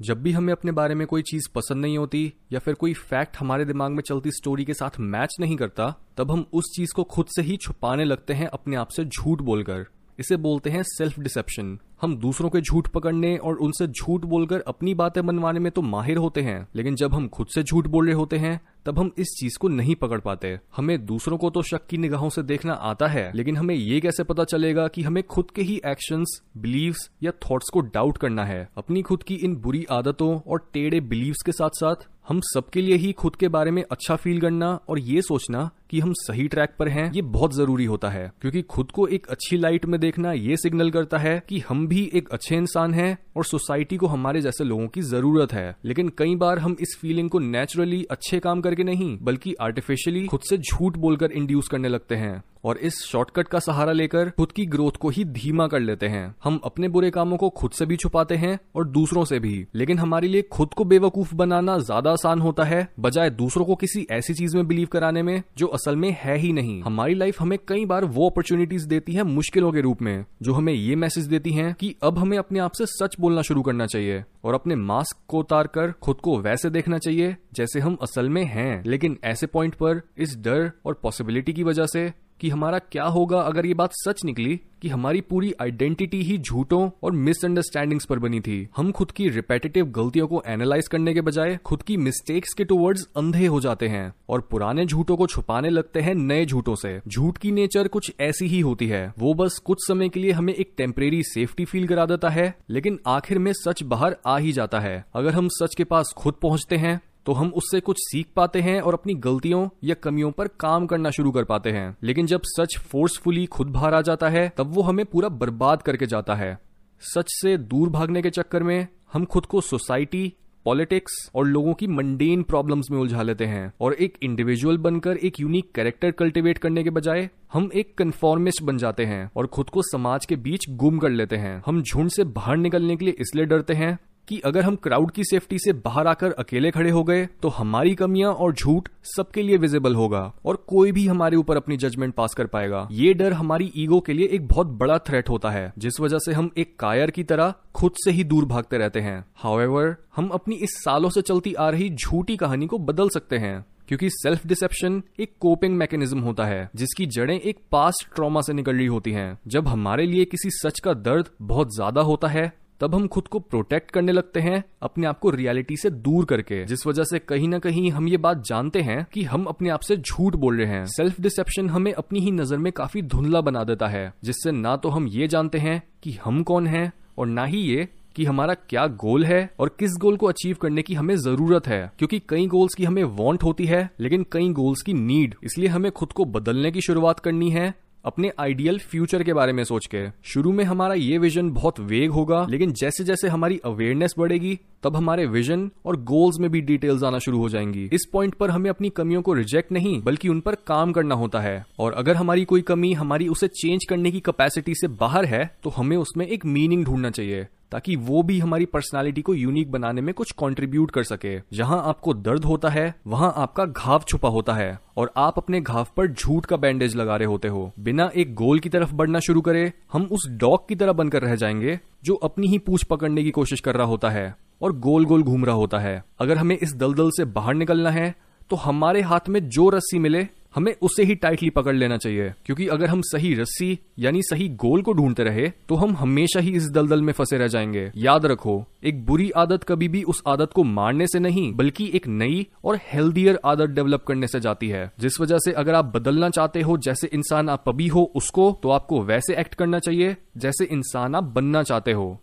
जब भी हमें अपने बारे में कोई चीज़ पसंद नहीं होती या फिर कोई फैक्ट हमारे दिमाग में चलती स्टोरी के साथ मैच नहीं करता, तब हम उस चीज़ को खुद से ही छुपाने लगते हैं अपने आप से झूठ बोलकर। इसे बोलते हैं सेल्फ डिसेप्शन हम दूसरों के झूठ पकड़ने और उनसे झूठ बोलकर अपनी बातें बनवाने में तो माहिर होते हैं, लेकिन जब हम खुद से झूठ बोल रहे होते हैं तब हम इस चीज़ को नहीं पकड़ पाते। हमें दूसरों को तो शक की निगाहों से देखना आता है, लेकिन हमें ये कैसे पता चलेगा कि हमें खुद के ही एक्शन बिलीव्स या थॉट्स को डाउट करना है? अपनी खुद की इन बुरी आदतों और टेढ़े बिलीव के साथ साथ हम सबके लिए ही खुद के बारे में अच्छा फील करना और ये सोचना कि हम सही ट्रैक पर हैं, ये बहुत ज़रूरी होता है। क्योंकि खुद को एक अच्छी लाइट में देखना ये सिग्नल करता है कि हम भी एक अच्छे इंसान हैं और सोसाइटी को हमारे जैसे लोगों की ज़रूरत है। लेकिन कई बार हम इस फीलिंग को नेचुरली अच्छे काम करके नहीं, बल्कि आर्टिफिशियली खुद से झूठ बोलकर इंड्यूस करने लगते हैं। और इस शॉर्टकट का सहारा लेकर खुद की ग्रोथ को ही धीमा कर लेते हैं। हम अपने बुरे कामों को खुद से भी छुपाते हैं और दूसरों से भी। लेकिन हमारे लिए खुद को बेवकूफ़ बनाना ज़्यादा आसान होता है, बजाय दूसरों को किसी ऐसी चीज़ में बिलीव कराने में, जो असल में है ही नहीं। हमारी लाइफ हमें कई बार वो अपॉर्चुनिटीज़ देती है मुश्किलों के रूप में, जो हमें ये मैसेज देती है कि अब हमें अपने आप से सच बोलना शुरू करना चाहिए और अपने मास्क को उतार कर खुद को वैसे देखना चाहिए, जैसे हम असल में हैं। लेकिन ऐसे पॉइंट पर इस डर और पॉसिबिलिटी की वजह से कि हमारा क्या होगा अगर ये बात सच निकली कि हमारी पूरी आइडेंटिटी ही झूठों और मिसअंडरस्टैंडिंग्स पर बनी थी। हम खुद की रिपेटेटिव गलतियों को एनालाइज करने के बजाय खुद की मिस्टेक्स के टुवर्ड्स अंधे हो जाते हैं और पुराने झूठों को छुपाने लगते हैं नए झूठों से। झूठ की नेचर कुछ ऐसी ही होती है। वो बस कुछ समय के लिए हमें एक टेम्परेरी सेफ्टी फील करा देता है, लेकिन आखिर में सच बाहर आ ही जाता है। अगर हम सच के पास खुद पहुँचते हैं तो हम उससे कुछ सीख पाते हैं और अपनी गलतियों या कमियों पर काम करना शुरू कर पाते हैं। लेकिन जब सच फोर्सफुली खुद बाहर आ जाता है, तब वो हमें पूरा बर्बाद करके जाता है। सच से दूर भागने के चक्कर में, हम खुद को सोसाइटी पॉलिटिक्स और लोगों की मंडेन प्रॉब्लम्स में उलझा लेते हैं और एक इंडिविजुअल बनकर एक यूनिक कैरेक्टर कल्टीवेट करने के बजाय, हम एक कन्फॉर्मिस्ट बन जाते हैं और खुद को समाज के बीच गुम कर लेते हैं। हम झुंड से बाहर निकलने के लिए इसलिए डरते हैं कि अगर हम क्राउड की सेफ्टी से बाहर आकर अकेले खड़े हो गए तो हमारी कमियाँ और झूठ सबके लिए विजिबल होगा और कोई भी हमारे ऊपर अपनी जजमेंट पास कर पाएगा। ये डर हमारी ईगो के लिए एक बहुत बड़ा थ्रेट होता है, जिस वजह से हम एक कायर की तरह खुद से ही दूर भागते रहते हैं। हाउएवर हम अपनी इस सालों से चलती आ रही झूठी कहानी को बदल सकते हैं, क्योंकि सेल्फ डिसेप्शन एक कोपिंग मैकेनिज्म होता है, जिसकी जड़ें एक पास्ट ट्रॉमा से निकल रही होती हैं। जब हमारे लिए किसी सच का दर्द बहुत ज़्यादा होता है तब हम खुद को प्रोटेक्ट करने लगते हैं, अपने आप को रियलिटी से दूर करके, जिस वजह से कहीं ना कहीं हम ये बात जानते हैं कि हम अपने आप से झूठ बोल रहे हैं। सेल्फ डिसेप्शन हमें अपनी ही नज़र में काफ़ी धुंधला बना देता है, जिससे ना तो हम ये जानते हैं कि हम कौन हैं, और ना ही ये कि हमारा क्या गोल है, और किस गोल को अचीव करने की हमें ज़रूरत है। क्योंकि कई गोल्स की हमें वांट होती है, लेकिन कई गोल्स की नीड इसलिए हमें खुद को बदलने की शुरुआत करनी है अपने आइडियल फ्यूचर के बारे में सोच के। शुरू में हमारा ये विजन बहुत वेग होगा, लेकिन जैसे जैसे हमारी अवेयरनेस बढ़ेगी, तब हमारे विजन और गोल्स में भी डिटेल्स आना शुरू हो जाएँगी। इस पॉइंट पर हमें अपनी कमियों को रिजेक्ट नहीं, बल्कि उन पर काम करना होता है। और अगर हमारी कोई कमी, हमारी उसे चेंज करने की कैपेसिटी से बाहर है तो हमें उसमें एक मीनिंग ढूंढना चाहिए। ताकि वो भी हमारी पर्सनालिटी को यूनिक बनाने में कुछ कंट्रीब्यूट कर सके। जहाँ आपको दर्द होता है, वहाँ आपका घाव छुपा होता है और आप अपने घाव पर झूठ का बैंडेज लगा रहे होते हो। बिना एक गोल की तरफ़ बढ़ना शुरू करे, हम उस डॉग की तरह बनकर रह जाएँगे, जो अपनी ही पूछ पकड़ने की कोशिश कर रहा होता है और गोल गोल घूम रहा होता है। अगर हमें इस दलदल से बाहर निकलना है तो हमारे हाथ में जो रस्सी मिले हमें उसे ही टाइटली पकड़ लेना चाहिए। क्योंकि अगर हम सही रस्सी, यानी सही गोल को ढूंढते रहे तो हम हमेशा ही इस दलदल में फंसे रह जाएँगे। याद रखो, एक बुरी आदत कभी भी उस आदत को मारने से नहीं, बल्कि एक नई और हेल्दियर आदत डेवलप करने से जाती है। जिस वजह से अगर आप बदलना चाहते हो, जैसे इंसान आप अभी हो, उसको तो आपको वैसे एक्ट करना चाहिए, जैसे इंसान आप बनना चाहते हो।